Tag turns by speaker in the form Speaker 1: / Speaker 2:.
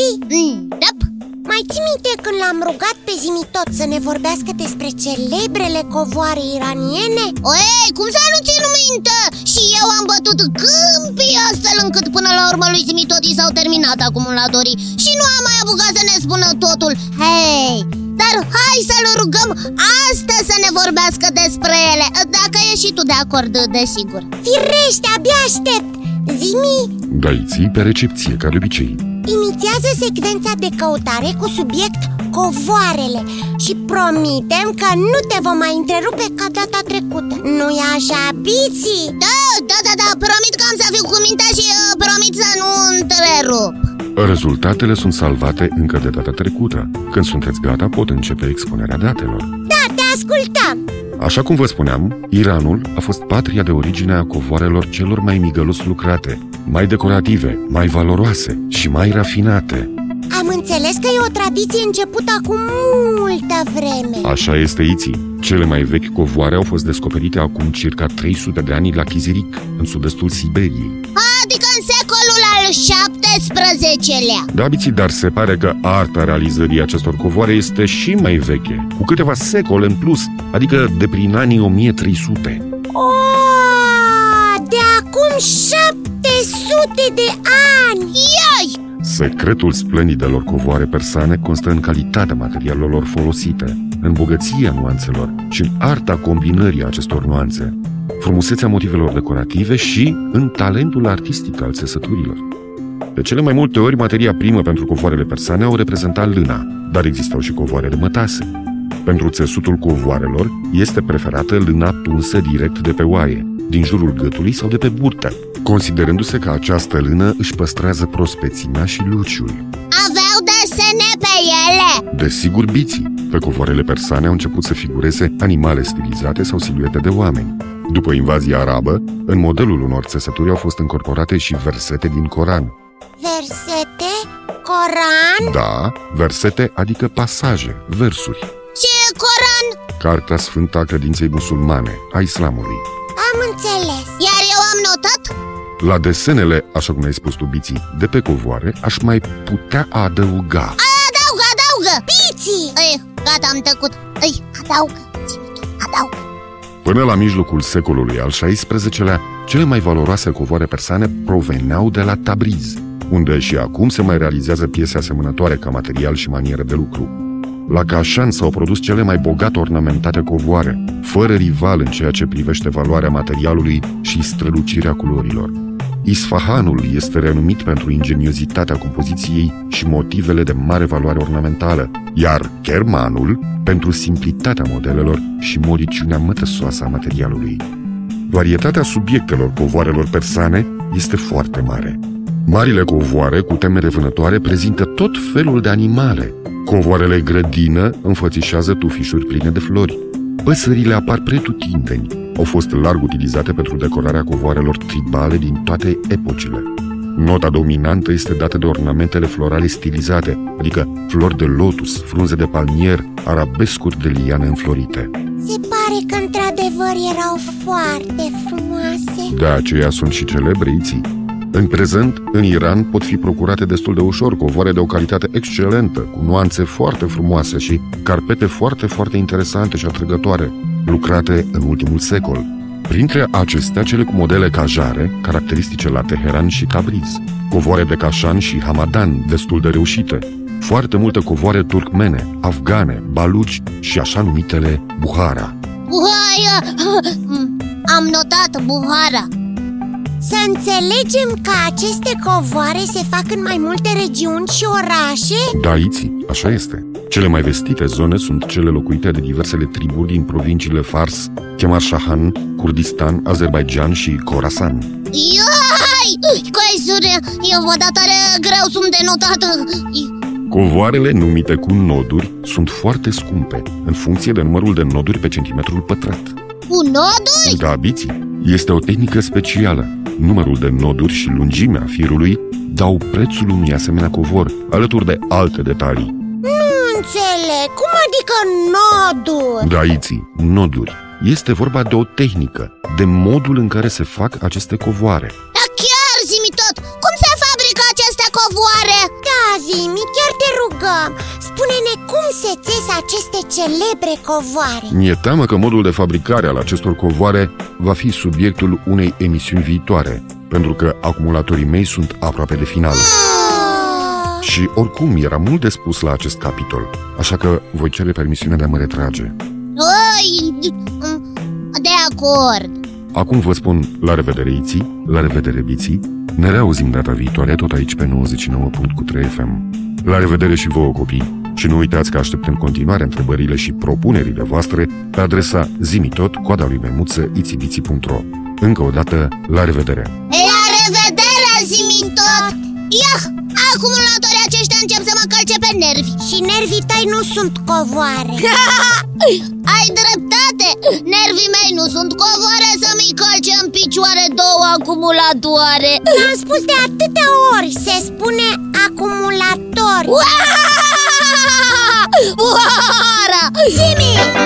Speaker 1: Biții?
Speaker 2: mm, Yep.
Speaker 1: Mai ții minte când l-am rugat pe Zimitot să ne vorbească despre celebrele covoare iraniene?
Speaker 2: O, ei, cum să nu țin minte? Și eu am bătut câmpii astfel încât până la urmă lui Simitoti s-au terminat acumulatorii Și nu am mai apucat să ne spună totul Hei, dar hai să-l rugăm astăzi să ne vorbească despre ele Dacă ești și tu de acord, desigur
Speaker 1: Firește, abia aștept! Zimi,
Speaker 3: Daiții pe recepție, ca de obicei.
Speaker 1: Inițiază secvența de căutare cu subiect covoarele Și promitem că nu te vom mai întrerupe ca data trecută Nu-i așa, Biții?
Speaker 2: Da, da, da, da, promit că am să fiu cu minte și uh, promit să nu întrerup
Speaker 3: Rezultatele sunt salvate încă de data trecută. Când sunteți gata, pot începe expunerea datelor.
Speaker 1: Da, te ascultăm!
Speaker 3: Așa cum vă spuneam, Iranul a fost patria de origine a covoarelor celor mai migălos lucrate, mai decorative, mai valoroase și mai rafinate.
Speaker 1: Am înțeles că e o tradiție începută acum multă vreme
Speaker 3: Așa este Iții. Cele mai vechi covoare au fost descoperite acum circa 300 de ani la Chiziric, în sud-estul Siberiei.
Speaker 2: Adică
Speaker 3: 17-lea Dabiții, dar se pare că arta realizării acestor covoare este și mai veche, cu câteva secole în plus, adică de prin anii 1300.
Speaker 1: O, de acum 700 de ani!
Speaker 2: Ioi!
Speaker 3: Secretul splendidelor covoare persane constă în calitatea materialelor folosite, în bogăția nuanțelor și în arta combinării acestor nuanțe frumusețea motivelor decorative și în talentul artistic al țesăturilor. De cele mai multe ori, materia primă pentru covoarele persane au reprezentat lâna, dar existau și covoare de mătase. Pentru țesutul covoarelor este preferată lâna tunsă direct de pe oaie, din jurul gâtului sau de pe burtă, considerându-se că această lână își păstrează prospețimea și luciul.
Speaker 2: Aveau desene pe ele
Speaker 3: Desigur, biții. Pe covoarele persane au început să figureze animale stilizate sau siluete de oameni. După invazia arabă, în modelul unor țesături au fost încorporate și versete din Coran.
Speaker 1: Versete, Coran?
Speaker 3: Da, versete adică pasaje, versuri.
Speaker 2: Și Coran?
Speaker 3: Cartea sfântă a credinței musulmane, a islamului.
Speaker 1: Am înțeles.
Speaker 2: Iar eu am notat?
Speaker 3: La desenele, așa cum ai spus tu, biții, de pe covoare, aș mai putea adăuga.
Speaker 2: Adaugă, adaugă!
Speaker 1: Biții,
Speaker 2: Ei, gata, am tăcut Ei, adaugă, Zimitu, adaugă
Speaker 3: Până la mijlocul secolului al XVI-lea, cele mai valoroase covoare persane proveneau de la Tabriz, unde și acum se mai realizează piese asemănătoare ca material și manieră de lucru. La Cașan s-au produs cele mai bogat ornamentate covoare, fără rival în ceea ce privește valoarea materialului și strălucirea culorilor. Isfahanul este renumit pentru ingeniozitatea compoziției și motivele de mare valoare ornamentală, iar Kermanul pentru simplitatea modelelor și moliciunea mătăsoasă a materialului. Varietatea subiectelor covoarelor persane este foarte mare. Marile covoare cu temere vânătoare prezintă tot felul de animale. Covoarele grădină înfățișează tufișuri pline de flori. Păsările apar pretutindeni. Au fost larg utilizate pentru decorarea covoarelor tribale din toate epocile. Nota dominantă este dată de ornamentele florale stilizate, adică flori de lotus, frunze de palmier, arabescuri de liane înflorite.
Speaker 1: se pare că într-adevăr erau foarte frumoase
Speaker 3: De aceea sunt și celebreiții. În prezent, în Iran pot fi procurate destul de ușor covoare de o calitate excelentă, cu nuanțe foarte frumoase și carpete foarte, foarte interesante și atrăgătoare, lucrate în ultimul secol. Printre acestea, cele cu modele cajare, caracteristice la Teheran și Tabriz, covoare de Cașan și Hamadan, destul de reușite, foarte multe covoare turcmene, afgane, baluci și așa numitele Buhara.
Speaker 2: Buhaia Am notat Buhara
Speaker 1: Să înțelegem că aceste covoare se fac în mai multe regiuni și orașe?
Speaker 3: Da, Iții, așa este. Cele mai vestite zone sunt cele locuite de diversele triburi din provinciile Fars, Kemal-Shahan, Kurdistan, Azerbaijan și Khorasan.
Speaker 2: Iai! Coisure, eu văd tare greu sunt de notat
Speaker 3: Covoarele numite cu noduri sunt foarte scumpe, în funcție de numărul de noduri pe centimetrul pătrat.
Speaker 2: Cu noduri?
Speaker 3: Da, biții, este o tehnică specială. Numărul de noduri și lungimea firului dau prețul unui asemenea covor, alături de alte detalii.
Speaker 1: Nu înțeleg, cum adică noduri?
Speaker 3: Da, Iții, noduri. Este vorba de o tehnică, de modul în care se fac aceste covoare.
Speaker 2: Da chiar, zimi tot, cum se fabrică aceste covoare?
Speaker 1: Da, cum se țes aceste celebre covoare?
Speaker 3: Mi-e teamă că modul de fabricare al acestor covoare va fi subiectul unei emisiuni viitoare, pentru că acumulatorii mei sunt aproape de final.
Speaker 1: Ah!
Speaker 3: Și oricum era mult de spus la acest capitol, așa că voi cere permisiunea de a mă retrage.
Speaker 2: Oi, de acord
Speaker 3: Acum vă spun la revedere Iții, la revedere Biții, ne reauzim data viitoare tot aici pe 99.3 FM. La revedere și vouă copii! Și nu uitați că așteptăm continuare întrebările și propunerile voastre pe adresa zimitot, coada lui memuță, itibiții.ro Încă o dată, la revedere!
Speaker 2: La revedere, zimi tot! Iah, acumulatorii aceștia încep să mă calce pe nervi
Speaker 1: Și nervii tăi nu sunt covoare
Speaker 2: Ai dreptate! Nervii mei nu sunt covoare să-mi calce în picioare două acumulatoare
Speaker 1: Am spus de atâtea ori, se spune acumulator
Speaker 2: Uara!
Speaker 1: Jimmy.